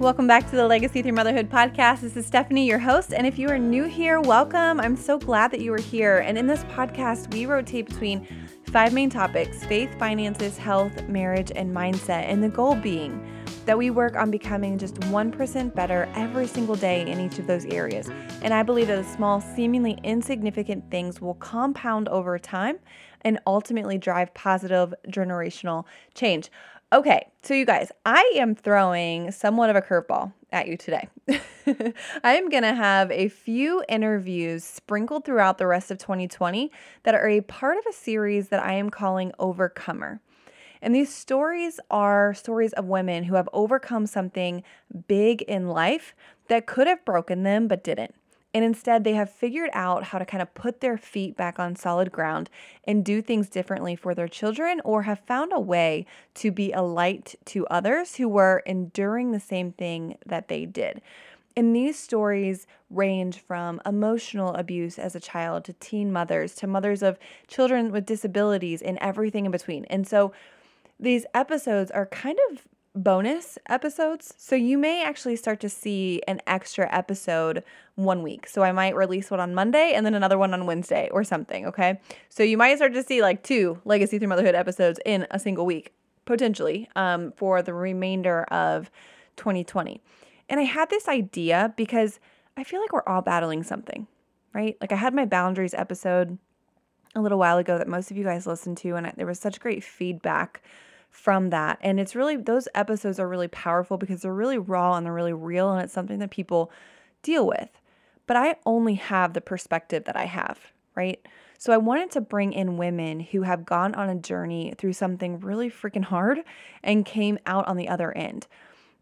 Welcome back to the Legacy Through Motherhood podcast. This is Stephanie, your host. And if you are new here, welcome. I'm so glad that you are here. And in this podcast, we rotate between five main topics faith, finances, health, marriage, and mindset. And the goal being that we work on becoming just 1% better every single day in each of those areas. And I believe that the small, seemingly insignificant things will compound over time and ultimately drive positive generational change. Okay, so you guys, I am throwing somewhat of a curveball at you today. I am going to have a few interviews sprinkled throughout the rest of 2020 that are a part of a series that I am calling Overcomer. And these stories are stories of women who have overcome something big in life that could have broken them but didn't. And instead, they have figured out how to kind of put their feet back on solid ground and do things differently for their children, or have found a way to be a light to others who were enduring the same thing that they did. And these stories range from emotional abuse as a child to teen mothers to mothers of children with disabilities and everything in between. And so these episodes are kind of bonus episodes. So you may actually start to see an extra episode one week. So I might release one on Monday and then another one on Wednesday or something. Okay. So you might start to see like two Legacy Through Motherhood episodes in a single week, potentially, um, for the remainder of 2020. And I had this idea because I feel like we're all battling something, right? Like I had my boundaries episode a little while ago that most of you guys listened to, and there was such great feedback from that. And it's really, those episodes are really powerful because they're really raw and they're really real, and it's something that people deal with. But I only have the perspective that I have, right? So I wanted to bring in women who have gone on a journey through something really freaking hard and came out on the other end.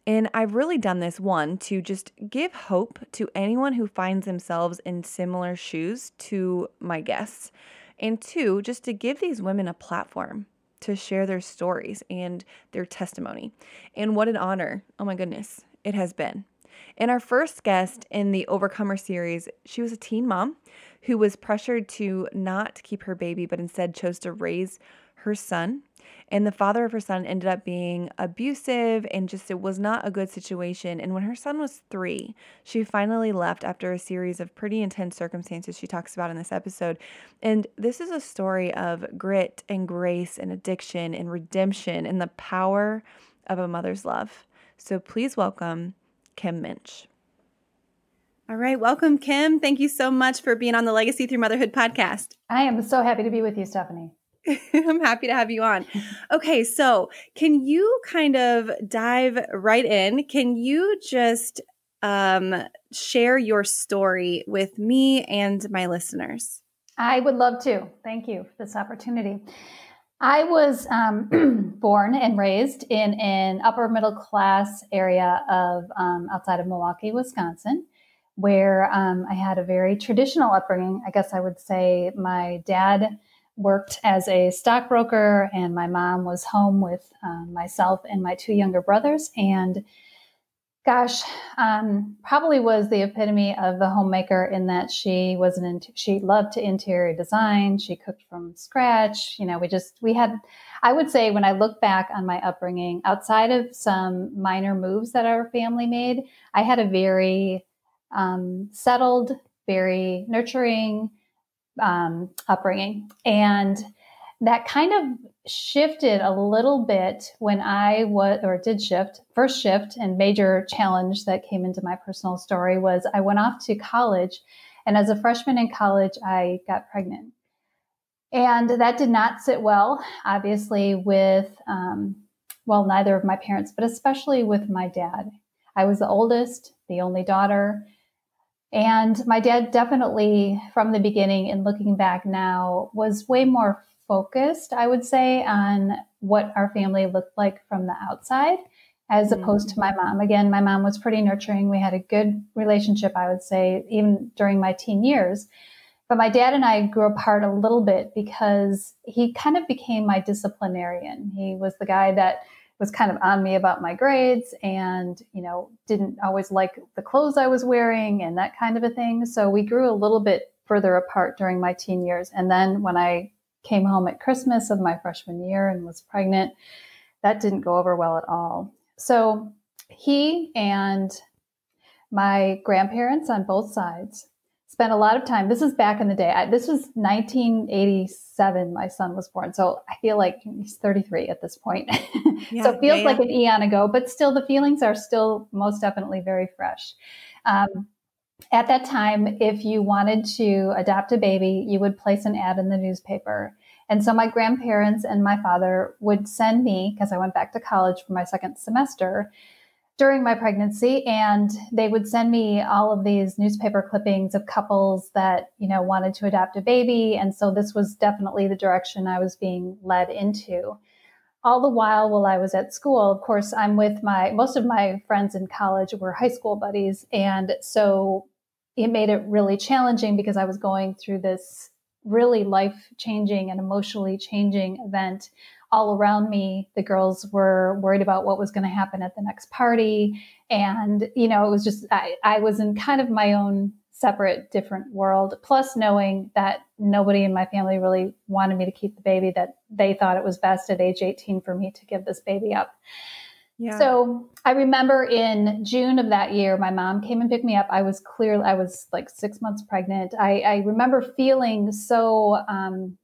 And I've really done this one to just give hope to anyone who finds themselves in similar shoes to my guests. And two, just to give these women a platform to share their stories and their testimony. And what an honor, oh my goodness, it has been. And our first guest in the Overcomer series, she was a teen mom who was pressured to not keep her baby, but instead chose to raise her son and the father of her son ended up being abusive and just it was not a good situation. And when her son was three, she finally left after a series of pretty intense circumstances she talks about in this episode. And this is a story of grit and grace and addiction and redemption and the power of a mother's love. So please welcome Kim Minch. All right, welcome, Kim. Thank you so much for being on the Legacy Through Motherhood podcast. I am so happy to be with you, Stephanie. I'm happy to have you on. Okay, so can you kind of dive right in? Can you just um, share your story with me and my listeners? I would love to. Thank you for this opportunity. I was um, born and raised in an upper middle class area of um, outside of Milwaukee, Wisconsin, where um, I had a very traditional upbringing. I guess I would say my dad worked as a stockbroker, and my mom was home with um, myself and my two younger brothers. And gosh, um, probably was the epitome of the homemaker in that she was an she loved to interior design. She cooked from scratch. You know, we just we had. I would say when I look back on my upbringing, outside of some minor moves that our family made, I had a very um, settled, very nurturing, um, upbringing. And that kind of shifted a little bit when I was, or did shift. First shift and major challenge that came into my personal story was I went off to college. And as a freshman in college, I got pregnant. And that did not sit well, obviously, with, um, well, neither of my parents, but especially with my dad. I was the oldest, the only daughter. And my dad definitely, from the beginning and looking back now, was way more focused, I would say, on what our family looked like from the outside as mm-hmm. opposed to my mom. Again, my mom was pretty nurturing. We had a good relationship, I would say, even during my teen years. But my dad and I grew apart a little bit because he kind of became my disciplinarian. He was the guy that was kind of on me about my grades and, you know, didn't always like the clothes I was wearing and that kind of a thing. So we grew a little bit further apart during my teen years. And then when I came home at Christmas of my freshman year and was pregnant, that didn't go over well at all. So he and my grandparents on both sides spent a lot of time. This is back in the day. I, this was 1987. My son was born, so I feel like he's 33 at this point. Yeah, so it feels yeah, like an eon ago, but still, the feelings are still most definitely very fresh. Um, at that time, if you wanted to adopt a baby, you would place an ad in the newspaper. And so my grandparents and my father would send me, because I went back to college for my second semester, during my pregnancy and they would send me all of these newspaper clippings of couples that you know wanted to adopt a baby and so this was definitely the direction i was being led into. All the while while i was at school of course i'm with my most of my friends in college were high school buddies and so it made it really challenging because i was going through this really life changing and emotionally changing event all around me, the girls were worried about what was going to happen at the next party. And, you know, it was just, I, I was in kind of my own separate, different world. Plus, knowing that nobody in my family really wanted me to keep the baby, that they thought it was best at age 18 for me to give this baby up. Yeah. So I remember in June of that year, my mom came and picked me up. I was clear, I was like six months pregnant. I, I remember feeling so um,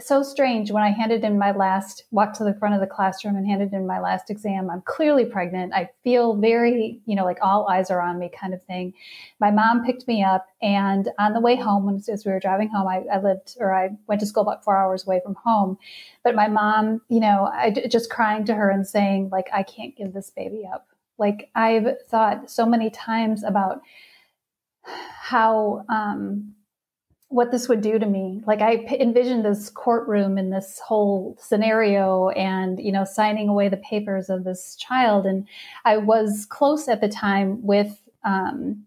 so strange when I handed in my last, walked to the front of the classroom and handed in my last exam. I'm clearly pregnant. I feel very, you know, like all eyes are on me kind of thing. My mom picked me up, and on the way home, as we were driving home, I, I lived or I went to school about four hours away from home. But my mom, you know, I just crying to her and saying, like, I can't give this baby up. Like, I've thought so many times about how, um, what this would do to me. Like I envisioned this courtroom in this whole scenario and, you know, signing away the papers of this child. And I was close at the time with um,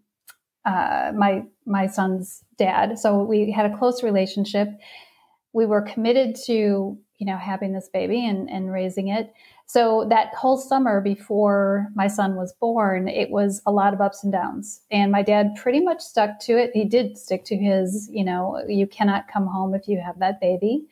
uh, my, my son's dad. So we had a close relationship. We were committed to, you know, having this baby and, and raising it. So that whole summer before my son was born, it was a lot of ups and downs. And my dad pretty much stuck to it. He did stick to his, you know, you cannot come home if you have that baby.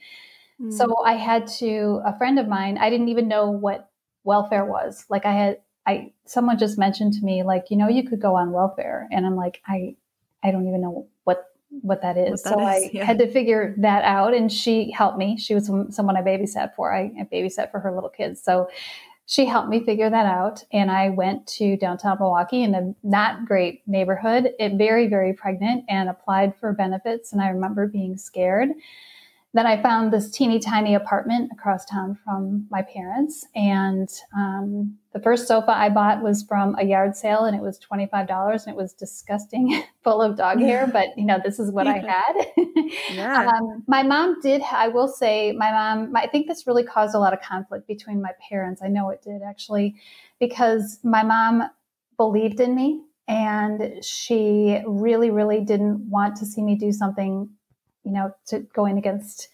Mm. So I had to, a friend of mine, I didn't even know what welfare was. Like I had, I, someone just mentioned to me, like, you know, you could go on welfare. And I'm like, I, I don't even know what what that is. What that so is, I yeah. had to figure mm-hmm. that out, and she helped me. She was someone I babysat for. I, I babysat for her little kids, so she helped me figure that out. And I went to downtown Milwaukee in a not great neighborhood, it very very pregnant, and applied for benefits. And I remember being scared then I found this teeny tiny apartment across town from my parents. And um, the first sofa I bought was from a yard sale and it was $25 and it was disgusting, full of dog hair. But, you know, this is what I had. yeah. Um, my mom did, I will say, my mom, I think this really caused a lot of conflict between my parents. I know it did actually, because my mom believed in me and she really, really didn't want to see me do something you know, to going against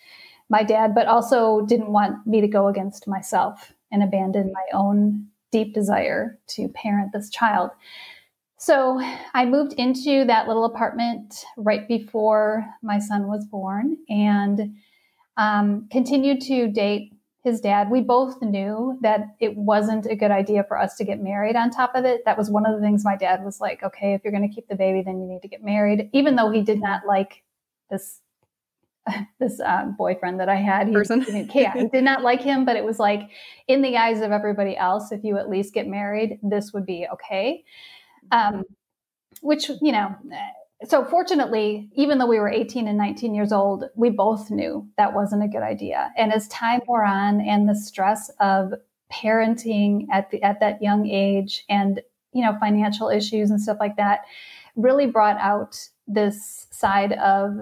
my dad, but also didn't want me to go against myself and abandon my own deep desire to parent this child. So I moved into that little apartment right before my son was born and um, continued to date his dad. We both knew that it wasn't a good idea for us to get married on top of it. That was one of the things my dad was like, okay, if you're going to keep the baby, then you need to get married, even though he did not like this this uh, boyfriend that I had. He, Person. He, yeah, he did not like him, but it was like in the eyes of everybody else, if you at least get married, this would be okay. Um, which you know, so fortunately, even though we were 18 and 19 years old, we both knew that wasn't a good idea. And as time wore on, and the stress of parenting at the at that young age, and you know, financial issues and stuff like that, really brought out this side of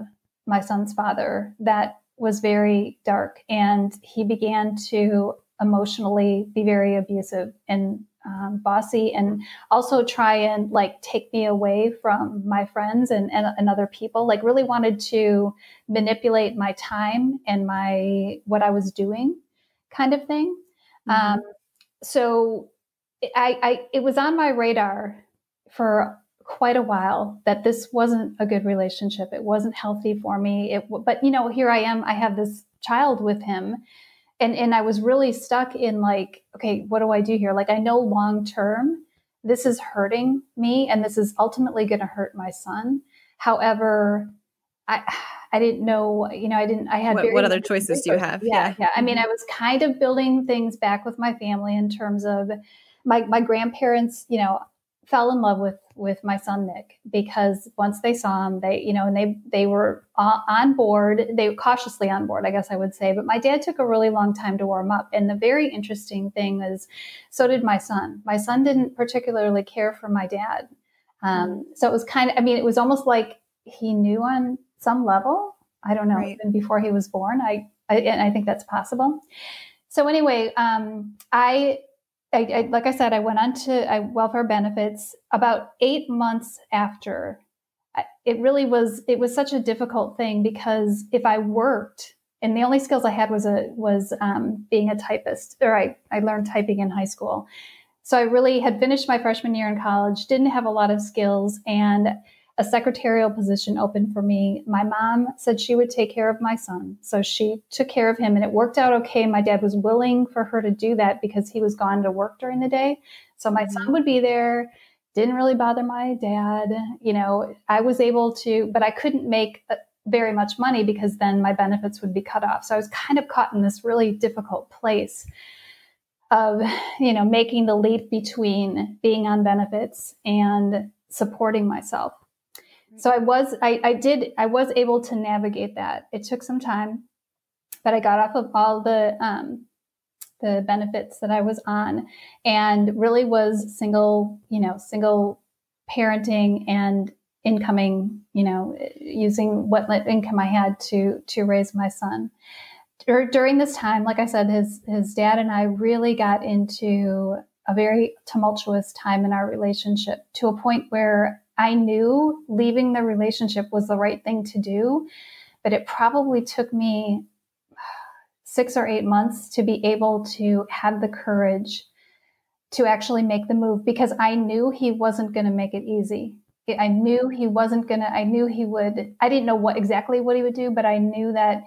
my son's father that was very dark and he began to emotionally be very abusive and um, bossy and also try and like take me away from my friends and, and, and, other people like really wanted to manipulate my time and my what i was doing kind of thing mm-hmm. um, so I, I it was on my radar for quite a while that this wasn't a good relationship. It wasn't healthy for me. It, but you know, here I am. I have this child with him, and and I was really stuck in like, okay, what do I do here? Like I know long term this is hurting me and this is ultimately going to hurt my son. However, I I didn't know, you know, I didn't I had what, what other choices do you have? Yeah, yeah, yeah. I mean. I was kind of building things back with my family in terms of my my grandparents, you know, fell in love with with my son Nick because once they saw him, they you know, and they they were on board. They were cautiously on board, I guess I would say. But my dad took a really long time to warm up. And the very interesting thing is, so did my son. My son didn't particularly care for my dad. Um, mm-hmm. so it was kind of, I mean, it was almost like he knew on some level. I don't know. Right. Even before he was born, I, I and I think that's possible. So anyway, um, I I, I, like I said, I went on to I, welfare benefits about eight months after. It really was. It was such a difficult thing because if I worked, and the only skills I had was a was um, being a typist, or I I learned typing in high school. So I really had finished my freshman year in college, didn't have a lot of skills, and a secretarial position open for me. My mom said she would take care of my son. So she took care of him and it worked out okay. My dad was willing for her to do that because he was gone to work during the day. So my son mm-hmm. would be there. Didn't really bother my dad. You know, I was able to, but I couldn't make uh, very much money because then my benefits would be cut off. So I was kind of caught in this really difficult place of, you know, making the leap between being on benefits and supporting myself so I was, I, I did, I was able to navigate that. It took some time, but I got off of all the, um, the benefits that I was on and really was single, you know, single parenting and incoming, you know, using what income I had to, to raise my son. During this time, like I said, his, his dad and I really got into a very tumultuous time in our relationship to a point where I knew leaving the relationship was the right thing to do, but it probably took me six or eight months to be able to have the courage to actually make the move because I knew he wasn't going to make it easy. I knew he wasn't going to, I knew he would, I didn't know what exactly what he would do, but I knew that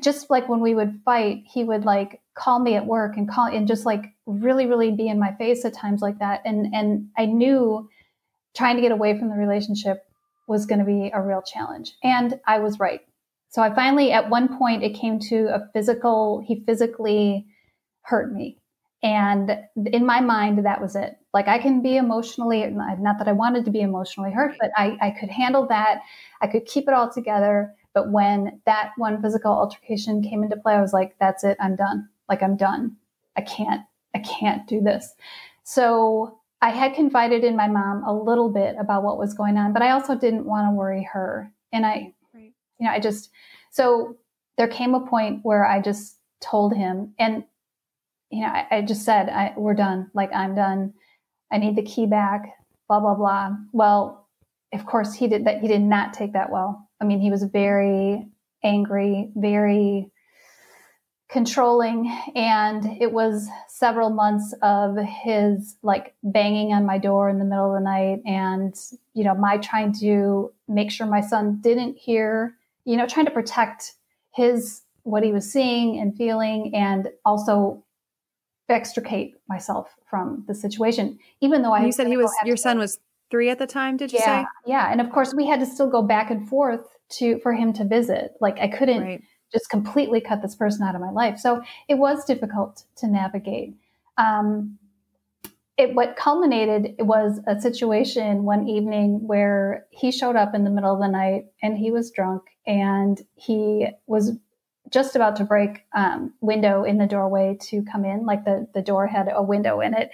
just like when we would fight, he would like call me at work and call and just like really, really be in my face at times like that. And, and I knew trying to get away from the relationship was going to be a real challenge. And I was right. So I finally, at one point, it came to a physical, he physically hurt me. And in my mind, that was it. Like I can be emotionally, not that I wanted to be emotionally hurt, but I, I could handle that. I could keep it all together. But when that one physical altercation came into play, I was like, that's it. I'm done. Like I'm done. I can't, I can't do this. So I had confided in my mom a little bit about what was going on, but I also didn't want to worry her. And I, right. you know, I just, so there came a point where I just told him, and, you know, I, I just said, I, we're done. Like, I'm done. I need the key back, blah, blah, blah. Well, of course, he did that. He did not take that well. I mean, he was very angry, very controlling and it was several months of his like banging on my door in the middle of the night and you know my trying to make sure my son didn't hear you know trying to protect his what he was seeing and feeling and also extricate myself from the situation even though i you said he was your son was three at the time did you yeah, say? yeah and of course we had to still go back and forth to for him to visit like i couldn't right just completely cut this person out of my life. So it was difficult to navigate. Um, it, what culminated was a situation one evening where he showed up in the middle of the night and he was drunk and he was just about to break um, window in the doorway to come in like the, the door had a window in it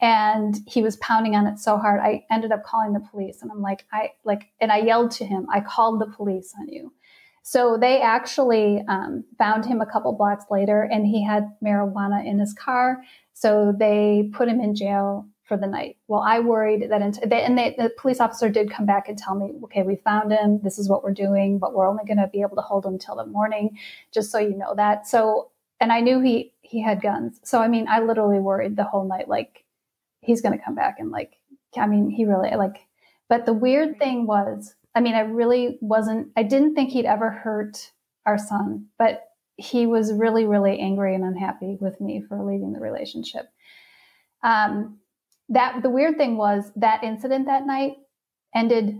and he was pounding on it so hard i ended up calling the police and i'm like i like and i yelled to him i called the police on you so they actually um, found him a couple blocks later and he had marijuana in his car. So they put him in jail for the night. Well, I worried that, int- they, and they, the police officer did come back and tell me, okay, we found him. This is what we're doing, but we're only going to be able to hold him till the morning, just so you know that. So, and I knew he he had guns. So I mean, I literally worried the whole night, like he's going to come back and like, I mean, he really like. But the weird thing was I mean, I really wasn't, I didn't think he'd ever hurt our son, but he was really, really angry and unhappy with me for leaving the relationship. Um, that the weird thing was that incident that night ended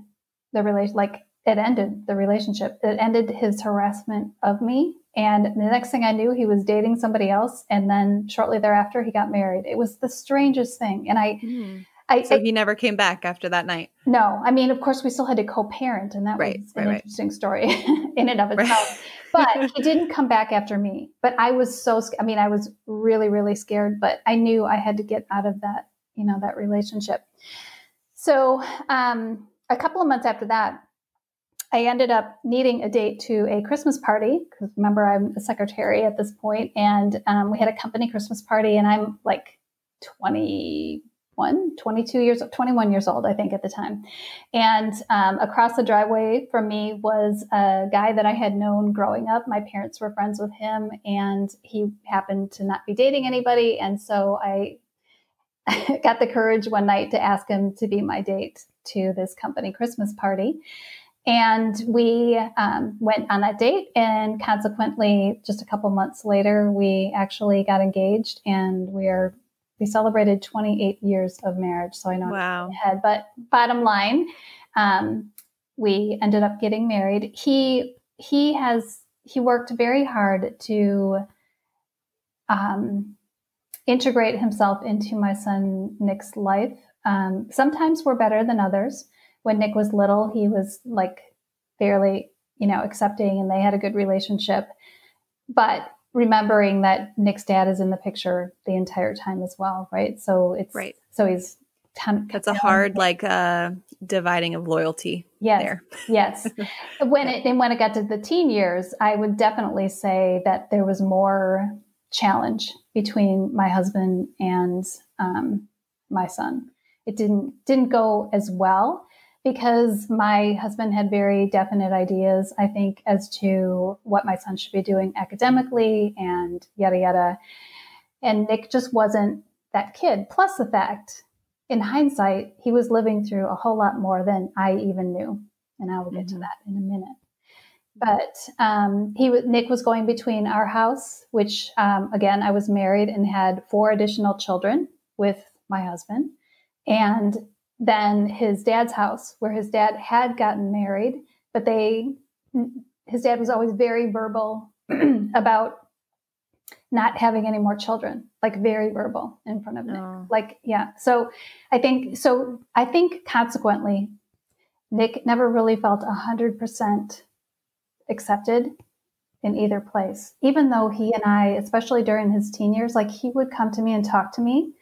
the relation like it ended the relationship. It ended his harassment of me. And the next thing I knew, he was dating somebody else. And then shortly thereafter, he got married. It was the strangest thing. And I, mm. I so I, he never came back after that night. No, I mean, of course, we still had to co-parent, and that right, was an right, interesting right. story in and of itself. but he didn't come back after me. But I was so, I mean, I was really, really scared. But I knew I had to get out of that, you know, that relationship. So um, a couple of months after that, I ended up needing a date to a Christmas party because remember I'm a secretary at this point, and um, we had a company Christmas party, and I'm like 21, 22 years, 21 years old, I think at the time. And um, across the driveway from me was a guy that I had known growing up. My parents were friends with him, and he happened to not be dating anybody, and so I got the courage one night to ask him to be my date to this company Christmas party. And we um, went on that date, and consequently, just a couple months later, we actually got engaged, and we are we celebrated 28 years of marriage. So I know wow. ahead, but bottom line, um, we ended up getting married. He he has he worked very hard to um, integrate himself into my son Nick's life. Um, sometimes we're better than others when Nick was little, he was like fairly, you know, accepting and they had a good relationship. But remembering that Nick's dad is in the picture the entire time as well, right? So it's right. So he's ton- that's a hard like uh dividing of loyalty yes there. yes when it and when it got to the teen years i would definitely say that there was more challenge between my husband and um, my son it didn't didn't go as well because my husband had very definite ideas, I think, as to what my son should be doing academically and yada, yada. And Nick just wasn't that kid. Plus, the fact, in hindsight, he was living through a whole lot more than I even knew. And I will get mm-hmm. to that in a minute. But um, he was, Nick was going between our house, which um, again, I was married and had four additional children with my husband, and than his dad's house, where his dad had gotten married, but they, his dad was always very verbal about not having any more children, like very verbal in front of Nick. Oh. Like, yeah. So I think, so I think consequently, Nick never really felt 100% accepted in either place, even though he and I, especially during his teen years, like he would come to me and talk to me.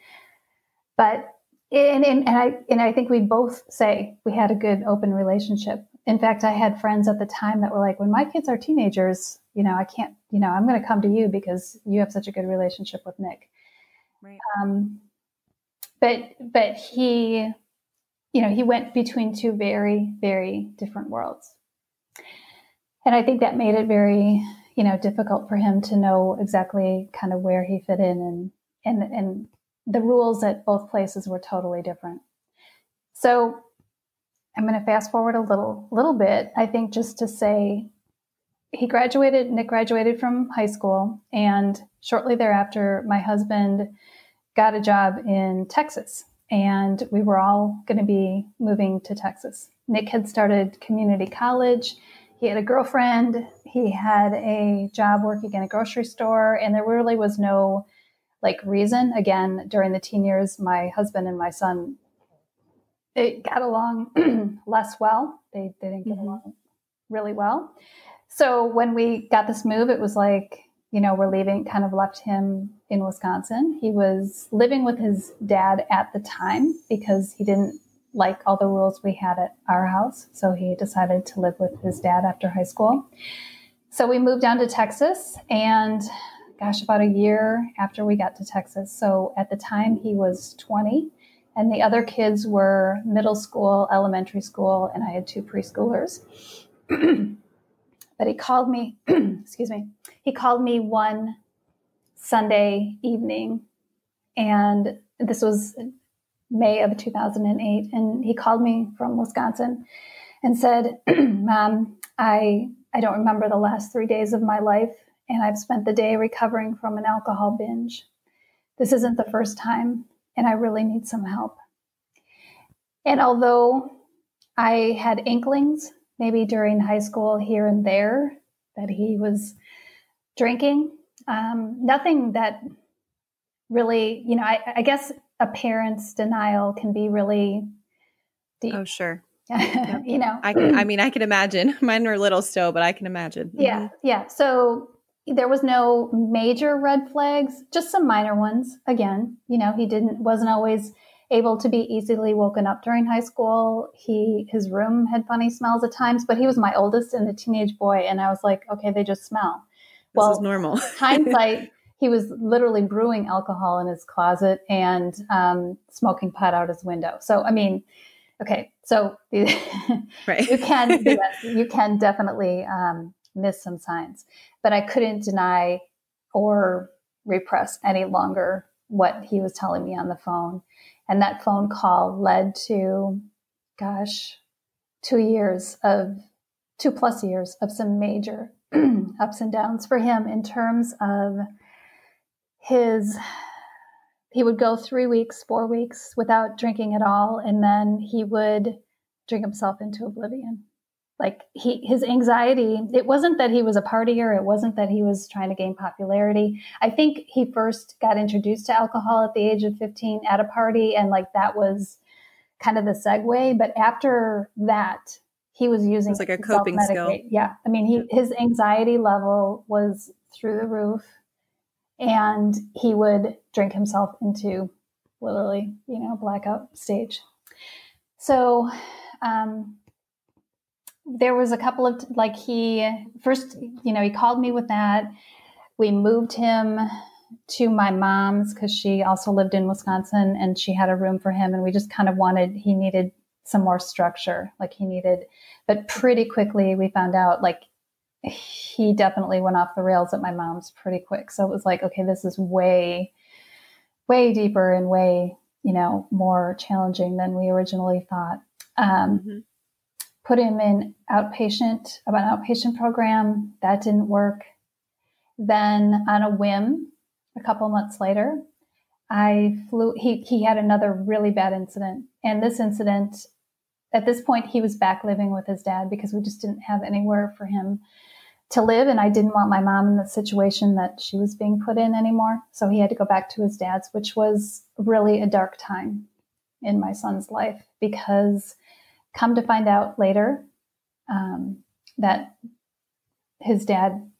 But and, and, and I and I think we both say we had a good open relationship. In fact, I had friends at the time that were like, when my kids are teenagers, you know, I can't, you know, I'm going to come to you because you have such a good relationship with Nick. Right. Um, but but he, you know, he went between two very very different worlds, and I think that made it very, you know, difficult for him to know exactly kind of where he fit in and and and the rules at both places were totally different. So I'm going to fast forward a little little bit. I think just to say he graduated Nick graduated from high school and shortly thereafter my husband got a job in Texas and we were all going to be moving to Texas. Nick had started community college. He had a girlfriend. He had a job working in a grocery store and there really was no like reason. Again, during the teen years, my husband and my son it got along less well. They, they didn't get mm-hmm. along really well. So when we got this move, it was like, you know, we're leaving, kind of left him in Wisconsin. He was living with his dad at the time because he didn't like all the rules we had at our house. So he decided to live with his dad after high school. So we moved down to Texas and gosh, about a year after we got to Texas. So at the time, he was 20, and the other kids were middle school, elementary school, and I had two preschoolers. but he called me, excuse me, he called me one Sunday evening, and this was May of 2008, and he called me from Wisconsin and said, Mom, I, I don't remember the last three days of my life and I've spent the day recovering from an alcohol binge. This isn't the first time, and I really need some help. And although I had inklings, maybe during high school here and there, that he was drinking, um, nothing that really, you know, I, I, guess a parent's denial can be really deep. Oh, sure. you know, I can, I mean, I can imagine. Mine are little still, but I can imagine. Yeah. Mm-hmm. Yeah. So there was no major red flags, just some minor ones. Again, you know, he didn't, wasn't always able to be easily woken up during high school. He, his room had funny smells at times, but he was my oldest and a teenage boy. And I was like, okay, they just smell. This well, is normal. hindsight, he was literally brewing alcohol in his closet and um, smoking pot out his window. So, I mean, okay, so right. you can you can definitely um, miss some signs, but I couldn't deny or repress any longer what he was telling me on the phone, and that phone call led to, gosh, two years of two plus years of some major ups and downs for him in terms of his he would go three weeks, four weeks without drinking at all, and then he would drink himself into oblivion. Like he, his anxiety, it wasn't that he was a partier. It wasn't that he was trying to gain popularity. I think he first got introduced to alcohol at the age of 15 at a party, and like that was kind of the segue. But after that, he was using it's like a coping skill. Yeah, I mean, he his anxiety level was through the roof and he would drink himself into literally, you know, blackout stage. So um, there was a couple of like he first, you know, he called me with that. We moved him to my mom's because she also lived in Wisconsin and she had a room for him, and we just kind of wanted he needed some more structure, like he needed. But pretty quickly we found out like he definitely went off the rails at my mom's pretty quick. So it was like, okay, this is way, way deeper and way, you know, more challenging than we originally thought. Um, mm-hmm. Put him in outpatient, about an outpatient program. That didn't work. Then on a whim, a couple months later, I flew, he, he had another really bad incident. And this incident, at this point, he was back living with his dad because we just didn't have anywhere for him to live and I didn't want my mom in the situation that she was being put in anymore. So he had to go back to his dad's, which was really a dark time in my son's life because come to find out later um, that his dad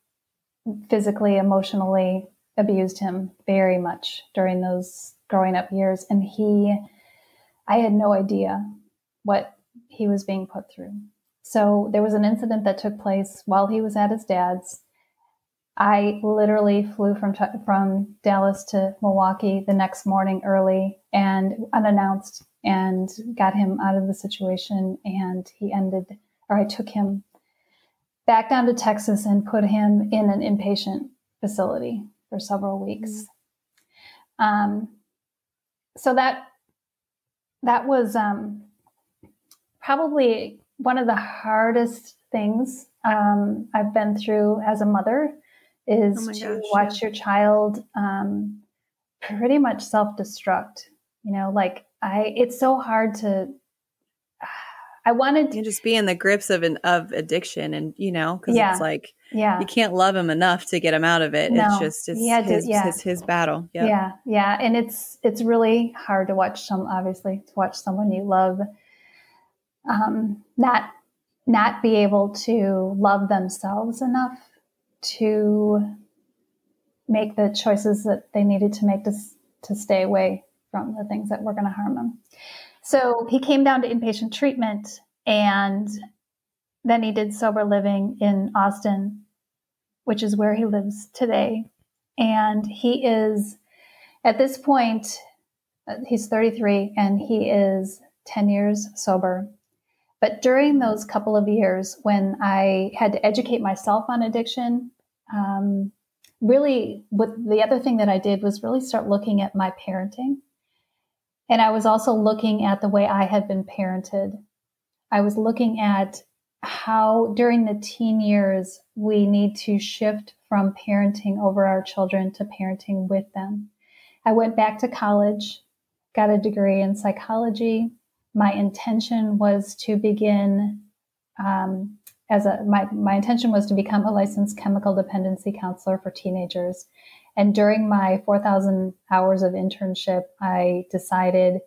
physically, emotionally abused him very much during those growing up years. And he, I had no idea what he was being put through. So there was an incident that took place while he was at his dad's. I literally flew from from Dallas to Milwaukee the next morning early and unannounced and got him out of the situation and he ended or I took him back down to Texas and put him in an inpatient facility for several weeks. Mm-hmm. Um, so that that was um, probably one of the hardest things um, I've been through as a mother is oh to gosh, watch yeah. your child um, pretty much self destruct. You know, like I, it's so hard to. I wanted to just be in the grips of an of addiction, and you know, because yeah, it's like, yeah, you can't love him enough to get him out of it. No, it's just it's his, to, yeah. his his battle. Yep. Yeah, yeah, and it's it's really hard to watch some. Obviously, to watch someone you love um, not not be able to love themselves enough to make the choices that they needed to make to, to stay away from the things that were going to harm them. So he came down to inpatient treatment and then he did sober living in Austin, which is where he lives today. And he is, at this point, uh, he's 33 and he is 10 years sober. But during those couple of years when I had to educate myself on addiction, um, really, what the other thing that I did was really start looking at my parenting. And I was also looking at the way I had been parented. I was looking at how during the teen years we need to shift from parenting over our children to parenting with them. I went back to college, got a degree in psychology. My intention was to begin um, as a my, my intention was to become a licensed chemical dependency counselor for teenagers. And during my 4,000 hours of internship, I decided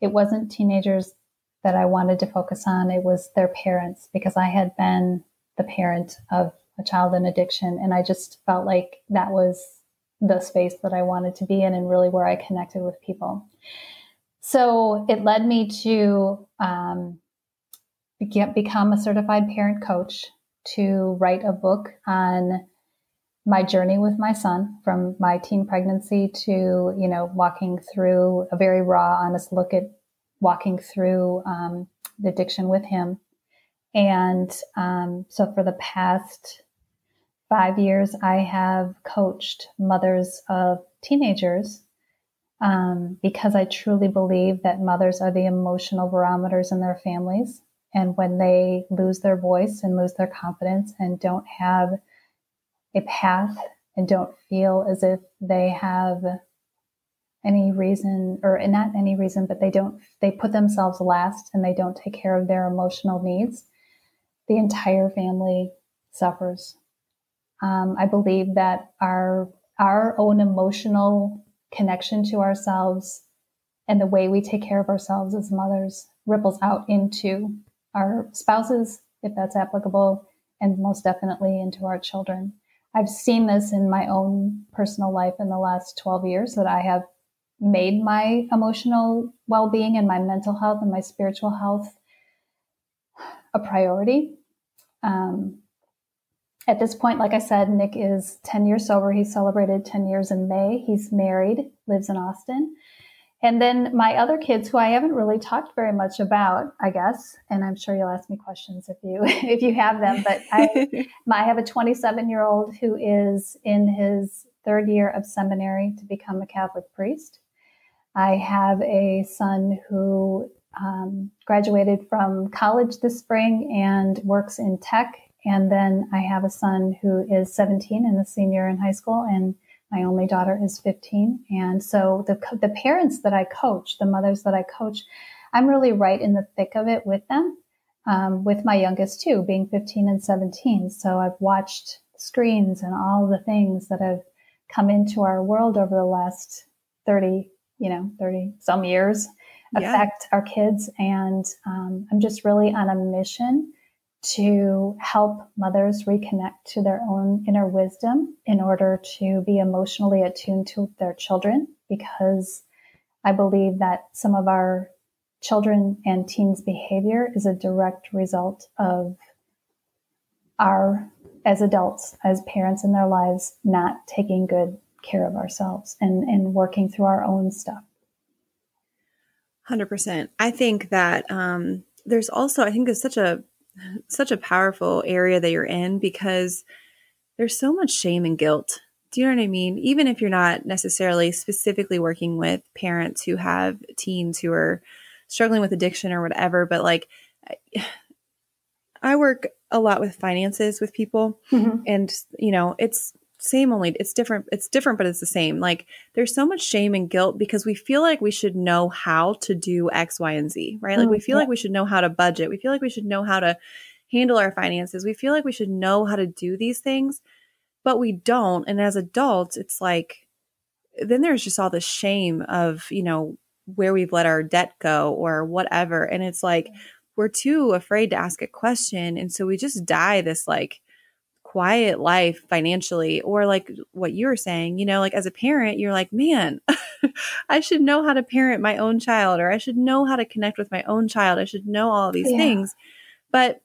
it wasn't teenagers that I wanted to focus on. It was their parents because I had been the parent of a child in addiction. And I just felt like that was the space that I wanted to be in and really where I connected with people. So it led me to um, get, become a certified parent coach, to write a book on my journey with my son from my teen pregnancy to you know walking through a very raw honest look at walking through um, the addiction with him. And um, so for the past five years i have coached mothers of teenagers um, because i truly believe that mothers are the emotional barometers in their families. And when they lose their voice and lose their confidence and don't have a path and don't feel as if they have any reason or not any reason but they don't they put themselves last and they don't take care of their emotional needs the entire family suffers. Um, i believe that our our own emotional connection to ourselves and the way we take care of ourselves as mothers ripples out into our spouses if that's applicable and most definitely into our children I've seen this in my own personal life in the last 12 years that I have made my emotional well being and my mental health and my spiritual health a priority. Um, at this point, like I said, Nick is 10 years sober. He celebrated 10 years in May. He's married, lives in Austin. And then my other kids, who I haven't really talked very much about, I guess, and I'm sure you'll ask me questions if you if you have them. But I, I have a 27 year old who is in his third year of seminary to become a Catholic priest. I have a son who um, graduated from college this spring and works in tech. And then I have a son who is 17 and a senior in high school and my only daughter is 15. And so the, the parents that I coach, the mothers that I coach, I'm really right in the thick of it with them, um, with my youngest too, being 15 and 17. So I've watched screens and all the things that have come into our world over the last 30, you know, 30 some years affect yeah. our kids. And um, I'm just really on a mission to help mothers reconnect to their own inner wisdom in order to be emotionally attuned to their children because I believe that some of our children and teens behavior is a direct result of our as adults as parents in their lives not taking good care of ourselves and, and working through our own stuff. 100% i think that um, there's also i think there's such a such a powerful area that you're in because there's so much shame and guilt. Do you know what I mean? Even if you're not necessarily specifically working with parents who have teens who are struggling with addiction or whatever, but like I work a lot with finances with people mm-hmm. and you know, it's same only it's different it's different but it's the same. Like there's so much shame and guilt because we feel like we should know how to do x y and z right? Like mm, we feel like we should know how to budget. We feel like we should know how to handle our finances. We feel like we should know how to do these things but we don't. And as adults it's like then there's just all this shame of you know where we've let our debt go or whatever. And it's like we're too afraid to ask a question. And so we just die this like quiet life financially or like what you were saying you know like as a parent you're like man i should know how to parent my own child or i should know how to connect with my own child i should know all these yeah. things. But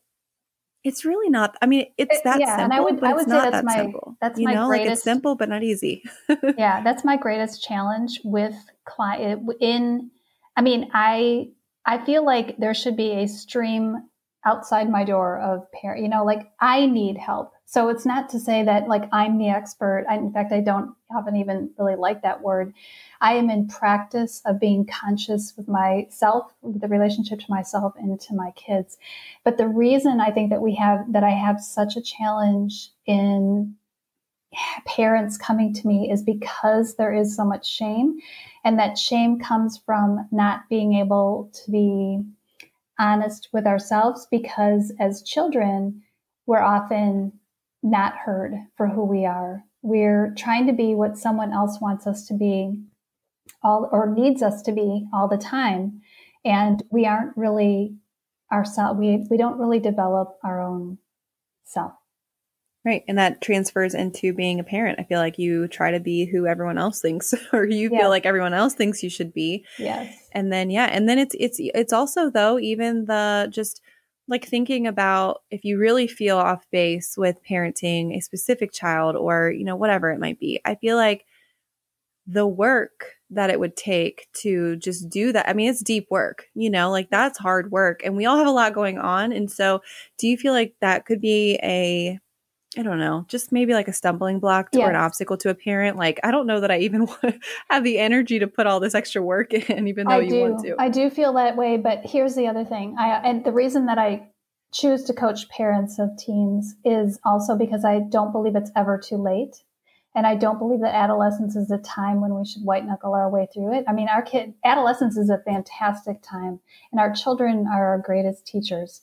it's really not i mean it's that yeah, simple and I would, but I would it's say not that's that my, simple. that's you my know greatest, like it's simple but not easy. Yeah that's my greatest challenge with client in i mean i i feel like there should be a stream outside my door of parent you know like i need help So it's not to say that like I'm the expert. I, in fact, I don't haven't even really like that word. I am in practice of being conscious with myself, with the relationship to myself and to my kids. But the reason I think that we have that I have such a challenge in parents coming to me is because there is so much shame. And that shame comes from not being able to be honest with ourselves because as children, we're often not heard for who we are. We're trying to be what someone else wants us to be all or needs us to be all the time. And we aren't really ourselves. We, we don't really develop our own self. Right. And that transfers into being a parent. I feel like you try to be who everyone else thinks or you yeah. feel like everyone else thinks you should be. Yes. And then yeah, and then it's it's it's also though even the just like thinking about if you really feel off base with parenting a specific child or, you know, whatever it might be. I feel like the work that it would take to just do that. I mean, it's deep work, you know, like that's hard work and we all have a lot going on. And so, do you feel like that could be a I don't know, just maybe like a stumbling block or an obstacle to a parent. Like, I don't know that I even have the energy to put all this extra work in, even though I you do. want to. I do feel that way, but here's the other thing. I and the reason that I choose to coach parents of teens is also because I don't believe it's ever too late. And I don't believe that adolescence is a time when we should white knuckle our way through it. I mean, our kid adolescence is a fantastic time, and our children are our greatest teachers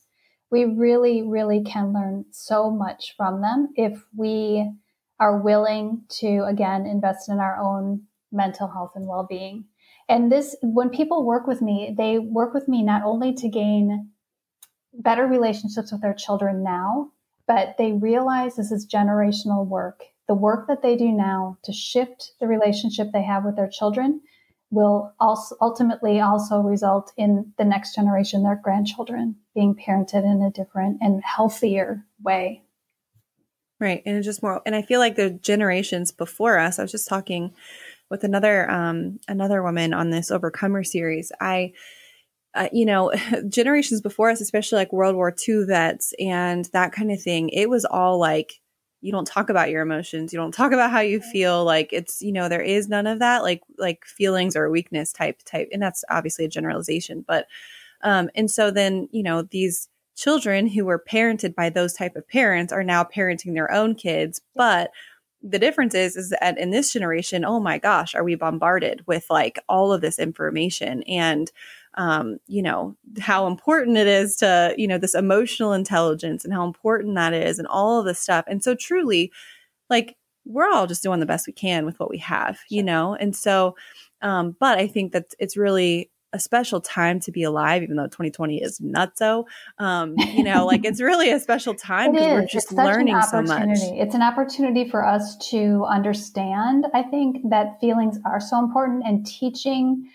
we really, really can learn so much from them if we are willing to, again, invest in our own mental health and well being. And this, when people work with me, they work with me not only to gain better relationships with their children now, but they realize this is generational work. The work that they do now to shift the relationship they have with their children will also ultimately also result in the next generation, their grandchildren, being parented in a different and healthier way. Right. And just more and I feel like the generations before us, I was just talking with another um another woman on this overcomer series. I uh, you know, generations before us, especially like World War II vets and that kind of thing, it was all like you don't talk about your emotions you don't talk about how you feel like it's you know there is none of that like like feelings or weakness type type and that's obviously a generalization but um and so then you know these children who were parented by those type of parents are now parenting their own kids but the difference is is that in this generation oh my gosh are we bombarded with like all of this information and um, you know, how important it is to, you know, this emotional intelligence and how important that is and all of this stuff. And so truly, like, we're all just doing the best we can with what we have, you know? And so, um, but I think that it's really a special time to be alive, even though 2020 is nutso. Um, you know, like it's really a special time because we're just learning so much. It's an opportunity for us to understand, I think, that feelings are so important and teaching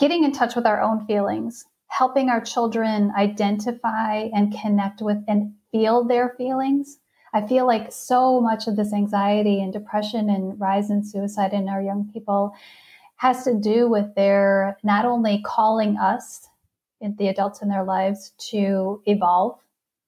getting in touch with our own feelings, helping our children identify and connect with and feel their feelings. I feel like so much of this anxiety and depression and rise in suicide in our young people has to do with their not only calling us, the adults in their lives, to evolve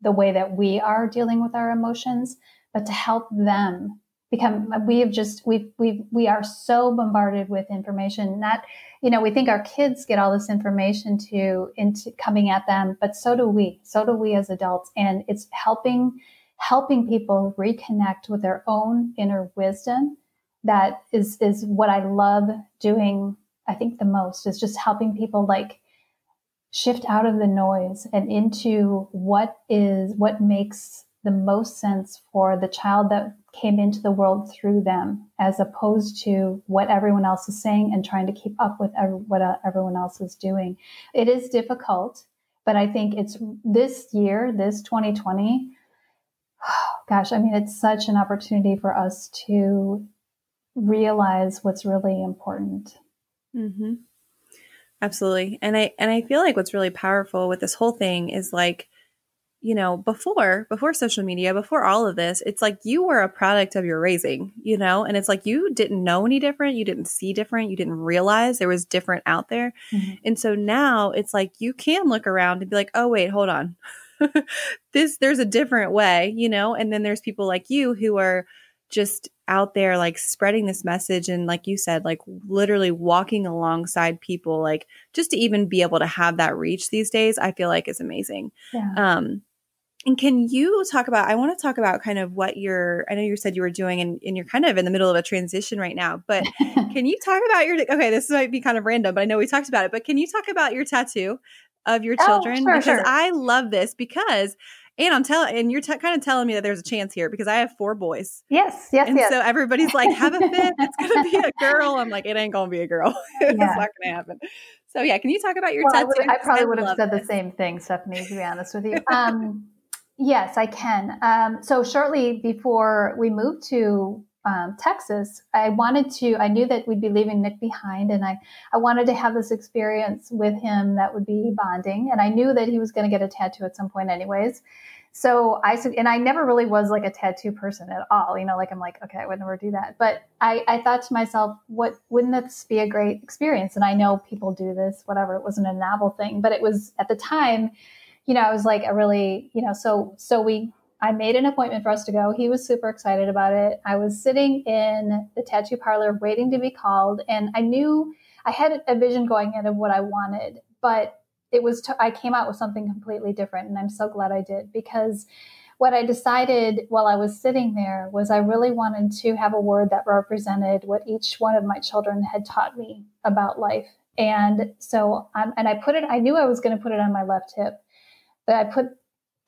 the way that we are dealing with our emotions, but to help them become we have just we we we are so bombarded with information not you know we think our kids get all this information to into coming at them but so do we so do we as adults. And it's helping helping people reconnect with their own inner wisdom that is is what i love doing i think the most is just helping people like shift out of the noise and into what is what makes the most sense for the child that came into the world through them as opposed to what everyone else is saying and trying to keep up with every, what uh, everyone else is doing. It is difficult, but I think it's this year, this 2020. Gosh, I mean, it's such an opportunity for us to realize what's really important. Mm-hmm. Absolutely, and I and I feel like what's really powerful with this whole thing is like you know, before before social media, before all of this, it's like you were a product of your raising, you know, and it's like you didn't know any different, you didn't see different, you didn't realize there was different out there. Mm-hmm. And so now it's like you can look around and be like, "Oh wait, hold on." this there's a different way, you know, and then there's people like you who are just out there like spreading this message and like you said like literally walking alongside people like just to even be able to have that reach these days i feel like is amazing yeah. um and can you talk about i want to talk about kind of what you're i know you said you were doing and, and you're kind of in the middle of a transition right now but can you talk about your okay this might be kind of random but i know we talked about it but can you talk about your tattoo of your oh, children oh, sure, because sure. i love this because and I'm telling, and you're t- kind of telling me that there's a chance here because I have four boys. Yes, yes, and yes. So everybody's like, have a fit. It's going to be a girl. I'm like, it ain't going to be a girl. it's yeah. not going to happen. So yeah, can you talk about your well, tattoo? I, I probably would have said this. the same thing, Stephanie. To be honest with you, um, yes, I can. Um, so shortly before we moved to um, Texas, I wanted to, I knew that we'd be leaving Nick behind, and I, I wanted to have this experience with him that would be bonding. And I knew that he was going to get a tattoo at some point, anyways. So I said, and I never really was like a tattoo person at all. You know, like I'm like, okay, I would never do that. But I, I thought to myself, what wouldn't this be a great experience? And I know people do this, whatever. It wasn't a novel thing, but it was at the time, you know, I was like a really, you know, so so we I made an appointment for us to go. He was super excited about it. I was sitting in the tattoo parlor waiting to be called, and I knew I had a vision going in of what I wanted, but it was t- I came out with something completely different, and I'm so glad I did because what I decided while I was sitting there was I really wanted to have a word that represented what each one of my children had taught me about life. And so, um, and I put it, I knew I was going to put it on my left hip, but I put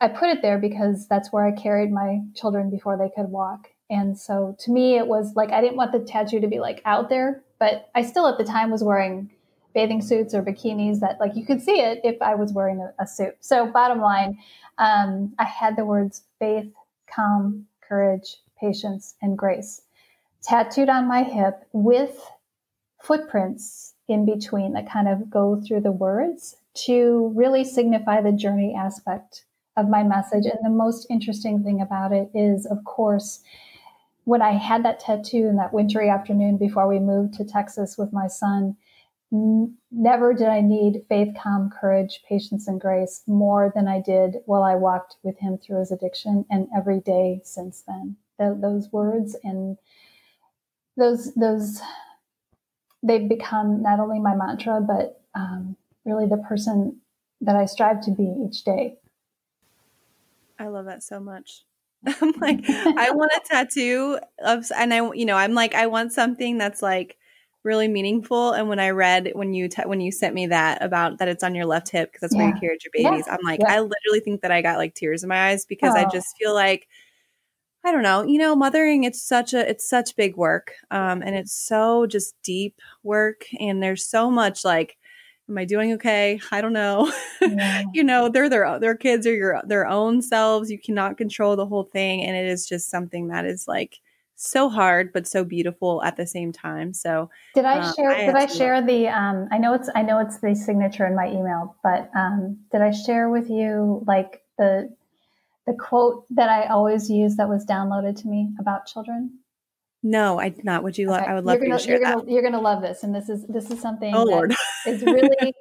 I put it there because that's where I carried my children before they could walk. And so to me, it was like I didn't want the tattoo to be like out there, but I still at the time was wearing bathing suits or bikinis that like you could see it if I was wearing a, a suit. So bottom line, um, I had the words faith, calm, courage, patience, and grace tattooed on my hip with footprints in between that kind of go through the words to really signify the journey aspect of my message. And the most interesting thing about it is, of course, when I had that tattoo in that wintry afternoon before we moved to Texas with my son, n- never did I need faith, calm, courage, patience, and grace more than I did while I walked with him through his addiction and every day since then. The, those words and those, those, they've become not only my mantra, but um, really the person that I strive to be each day. I love that so much. I'm like, I want a tattoo of, and I, you know, I'm like, I want something that's like really meaningful. And when I read when you when you sent me that about that it's on your left hip because that's yeah. where you carried your babies, yeah. I'm like, yeah. I literally think that I got like tears in my eyes because oh. I just feel like. I don't know, you know, mothering it's such a it's such big work. Um and it's so just deep work and there's so much like am I doing okay? I don't know. Yeah. you know, they're their their kids are your their own selves. You cannot control the whole thing, and it is just something that is like so hard but so beautiful at the same time. So did I um, share? I did I share the? Um, I know it's I know it's the signature in my email, but um, did I share with you like the the quote that I always use that was downloaded to me about children? No, I did not. Would you? Okay. I would love you're gonna, to share you're that. Gonna, you're going to love this, and this is this is something. Oh Lord, is really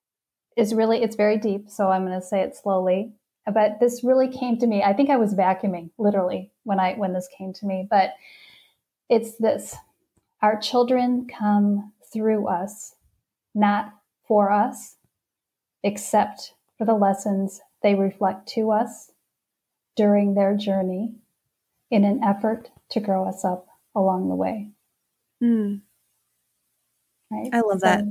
is really it's very deep. So I'm going to say it slowly. But this really came to me. I think I was vacuuming literally when I when this came to me. But it's this: our children come through us, not for us, except for the lessons they reflect to us during their journey in an effort to grow us up along the way. Mm. Right? I love so that.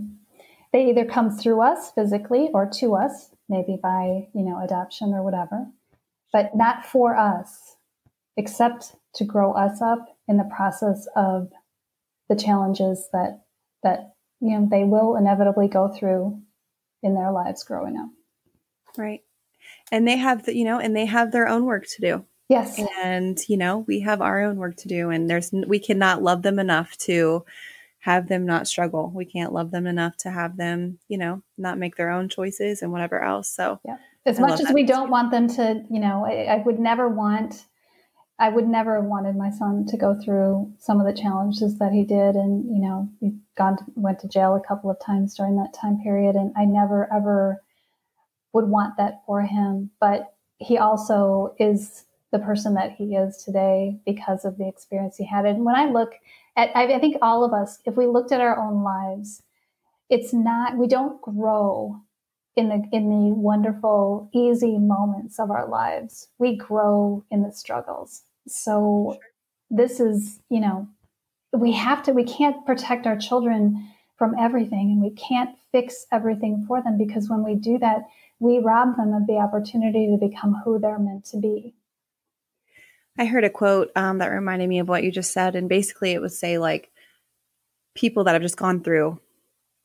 They either come through us physically or to us, maybe by, you know, adoption or whatever, but not for us, except to grow us up in the process of the challenges that that you know they will inevitably go through in their lives growing up. Right. And they have the, you know, and they have their own work to do. Yes. And, you know, we have our own work to do and there's, we cannot love them enough to have them not struggle. We can't love them enough to have them, you know, not make their own choices and whatever else. So, yeah. As I much as we don't want them to, you know, I, I would never want, I would never have wanted my son to go through some of the challenges that he did. And, you know, he gone to, went to jail a couple of times during that time period. And I never, ever would want that for him. But he also is the person that he is today because of the experience he had. And when I look at, I, I think all of us, if we looked at our own lives, it's not, we don't grow in the in the wonderful easy moments of our lives. We grow in the struggles. So this is you know we have to we can't protect our children from everything and we can't fix everything for them because when we do that we rob them of the opportunity to become who they're meant to be i heard a quote um, that reminded me of what you just said and basically it would say like people that have just gone through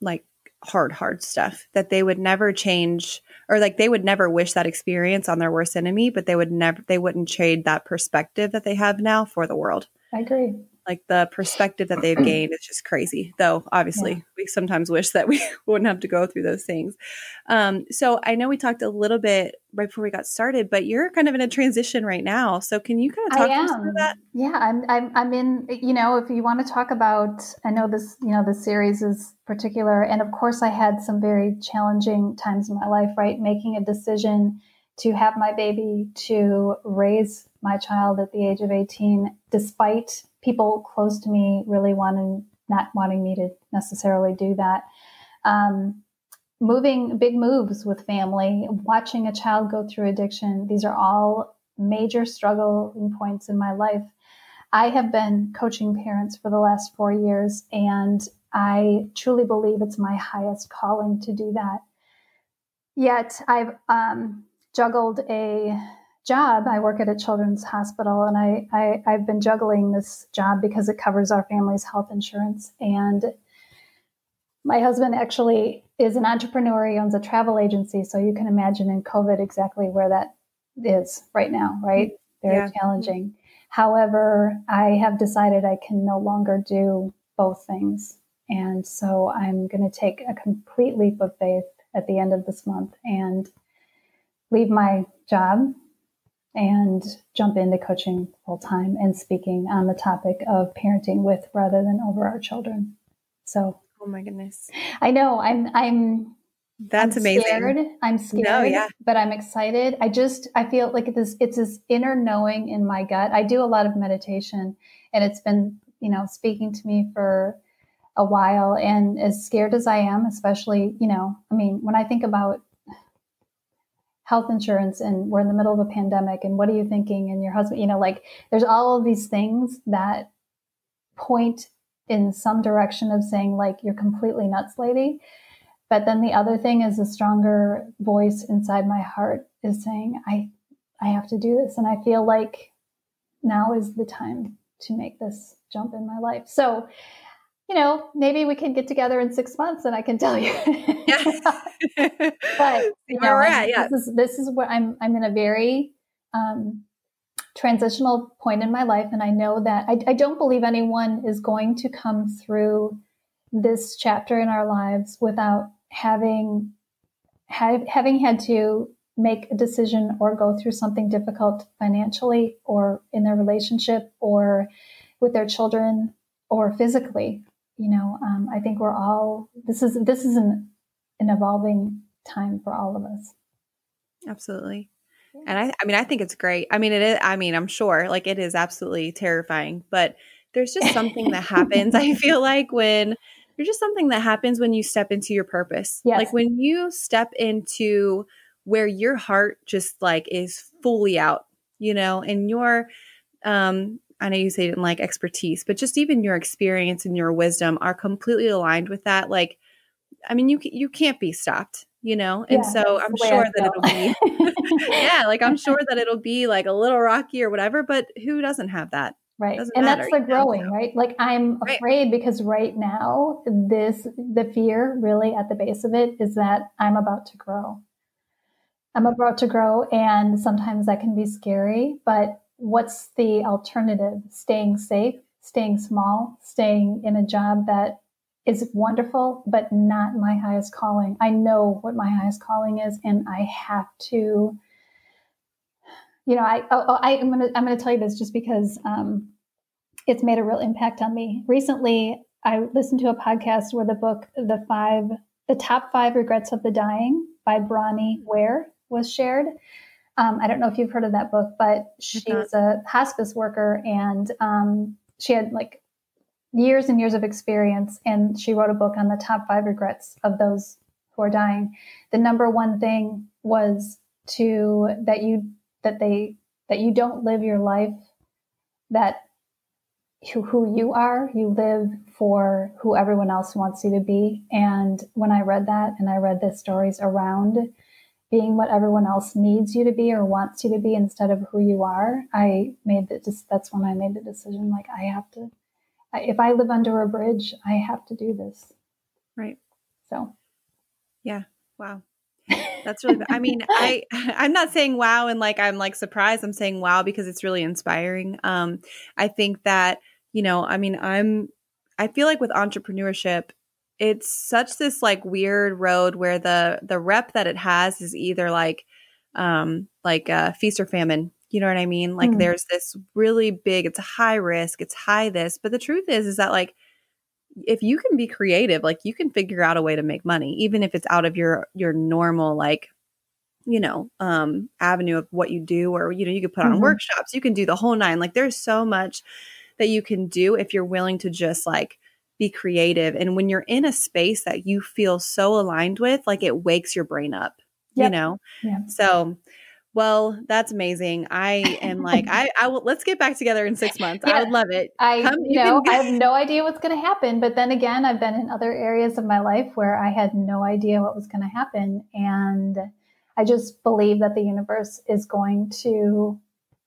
like hard, hard stuff that they would never change or like they would never wish that experience on their worst enemy, but they would never, they wouldn't trade that perspective that they have now for the world. I agree like the perspective that they've gained is just crazy though obviously. Yeah. we sometimes wish that we wouldn't have to go through those things. Um, so i know we talked a little bit right before we got started but you're kind of in a transition right now. So can you kind of talk about that? Yeah I'm, I'm i'm in you know if you want to talk about i know this you know this series is particular and of course i had some very challenging times in my life right? Making a decision to have my baby to raise my child at the age of 18 despite people close to me really wanting not wanting me to necessarily do that. Um, moving big moves with family, watching a child go through addiction, these are all major struggling points in my life. I have been coaching parents for the last four years, and I truly believe it's my highest calling to do that. Yet I've um, juggled a job, I work at a children's hospital, and I, I I've been juggling this job because it covers our family's health insurance. And my husband actually is an entrepreneur. He owns a travel agency, so you can imagine in COVID exactly where that is right now. Right, mm-hmm. very yeah. challenging. However, I have decided I can no longer do both things. And so I'm going to take a complete leap of faith at the end of this month and leave my job and jump into coaching full time and speaking on the topic of parenting with rather than over our children. So, oh my goodness, I know I'm I'm that's I'm amazing. Scared. I'm scared, no, yeah. but I'm excited. I just I feel like this it's this inner knowing in my gut. I do a lot of meditation, and it's been you know speaking to me for a while. And as scared as I am, especially you know, I mean, when I think about health insurance and we're in the middle of a pandemic and what are you thinking and your husband you know like there's all of these things that point in some direction of saying like you're completely nuts lady. But then the other thing is a stronger voice inside my heart is saying i i have to do this. And i feel like now is the time to make this jump in my life. So you know, maybe we can get together in six months and I can tell you. yeah. but you know, at, yeah. this is this is where I'm I'm in a very um, transitional point in my life, and I know that I, I don't believe anyone is going to come through this chapter in our lives without having have, having had to make a decision or go through something difficult financially or in their relationship or with their children or physically you know, um, I think we're all this is this is an an evolving time for all of us. Absolutely. And I, I mean, I think it's great. I mean, it is, I mean, I'm sure like it is absolutely terrifying, but there's just something that happens. I feel like when there's just something that happens when you step into your purpose. Yes. Like when you step into where your heart just like is fully out, you know, and your, um, I know you say you didn't like expertise, but just even your experience and your wisdom are completely aligned with that. Like, I mean, you you can't be stopped, you know. And yeah, so I'm sure that it'll be, yeah, like I'm sure that it'll be like a little rocky or whatever. But who doesn't have that? Right, and matter, that's the growing, know? right? Like I'm right. afraid because right now, this the fear really at the base of it is that I'm about to grow. I'm about to grow, and sometimes that can be scary, but what's the alternative? Staying safe, staying small, staying in a job that is wonderful, but not my highest calling. I know what my highest calling is, and I have to. You know, I, oh, oh I am gonna I'm gonna tell you this just because um, it's made a real impact on me. Recently, I listened to a podcast where the book "The Five, the Top Five Regrets of the Dying" by Bronnie Ware was shared, Um, I don't know if you've heard of that book, but she's a hospice worker and um, she had like years and years of experience. And she wrote a book on the top five regrets of those who are dying. The number one thing was to that you that they that you don't live your life that who, who you are you live for who everyone else wants you to be and when i read that and i read the stories around being what everyone else needs you to be or wants you to be instead of who you are i made the just that's when i made the decision like i have to I, if i live under a bridge i have to do this. Right. So. Yeah. Wow. That's really i mean i i'm not saying wow and like i'm like surprised. I'm saying wow because it's really inspiring. Um i think that you know i mean i'm i feel like with entrepreneurship it's such this like weird road where the the rep that it has is either like um like uh feast or famine you know what i mean like mm. there's this really big it's a high risk it's high this but the truth is is that like if you can be creative like you can figure out a way to make money even if it's out of your your normal like you know um avenue of what you do or you know you could put on mm-hmm. workshops you can do the whole nine like there's so much that you can do if you're willing to just like be creative. And when you're in a space that you feel so aligned with, like it wakes your brain up, yep. you know? Yeah. So, well, that's amazing. I am like, I, I will, let's get back together in six months. Yeah, I would love it. I Come, know, I have no idea what's going to happen. But then again, I've been in other areas of my life where I had no idea what was going to happen. And I just believe that the universe is going to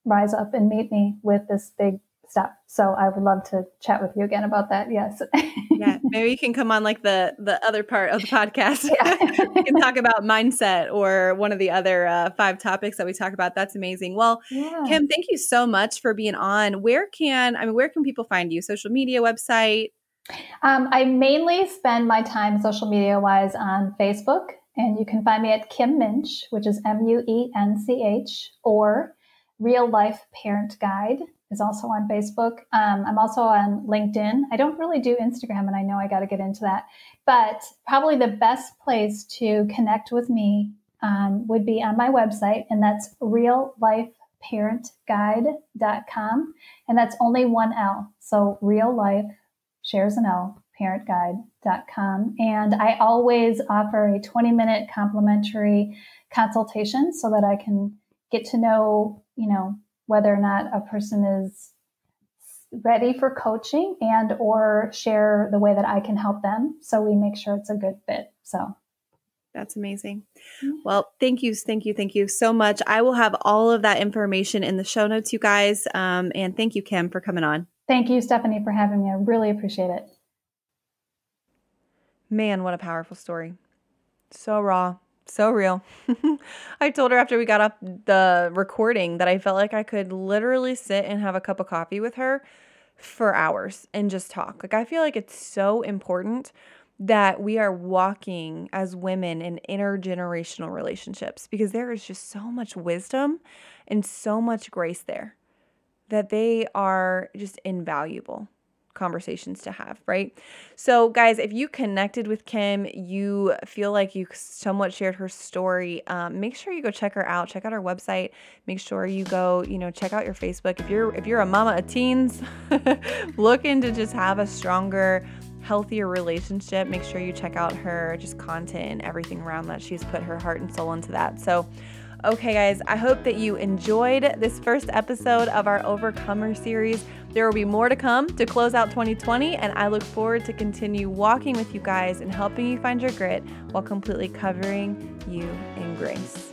rise up and meet me with this big stuff. So I would love to chat with you again about that. Yes. yeah. Maybe you can come on like the the other part of the podcast. Yeah. you can talk about mindset or one of the other uh, five topics that we talk about. That's amazing. Well, yeah. Kim, thank you so much for being on. Where can I mean where can people find you? Social media, website? Um, I mainly spend my time social media wise on Facebook, and you can find me at Kim Muench, which is M U E N C H, or Real Life Parent Guide is also on Facebook. Um, I'm also on LinkedIn. I don't really do Instagram, and I know I got to get into that. But probably the best place to connect with me um, would be on my website, and that's reallifeparentguide.com. And that's only one L. So real life shares an L, parentguide.com. And I always offer a 20 minute complimentary consultation so that I can get to know, you know, whether or not a person is ready for coaching and or share the way that I can help them so we make sure it's a good fit. So that's amazing. Mm-hmm. Well, thank you, thank you, thank you so much. I will have all of that information in the show notes, you guys. Um, and thank you, Kim, for coming on. Thank you, Stephanie, for having me. I really appreciate it. Man, what a powerful story. So raw, so real. I told her after we got up the recording that I felt like I could literally sit and have a cup of coffee with her for hours and just talk. Like, I feel like it's so important that we are walking as women in intergenerational relationships because there is just so much wisdom and so much grace there that they are just invaluable conversations to have, right? So, guys, if you connected with Kim, you feel like you somewhat shared her story, um, make sure you go check her out. Check out her website. Make sure you go, you know, check out your Facebook. If you're if you're a mama of teens, looking to just have a stronger healthier relationship make sure you check out her just content and everything around that she's put her heart and soul into that so Okay, guys, I hope that you enjoyed this first episode of our Overcomer series. There will be more to come to close out 2020, and I look forward to continue walking with you guys and helping you find your grit while completely covering you in grace.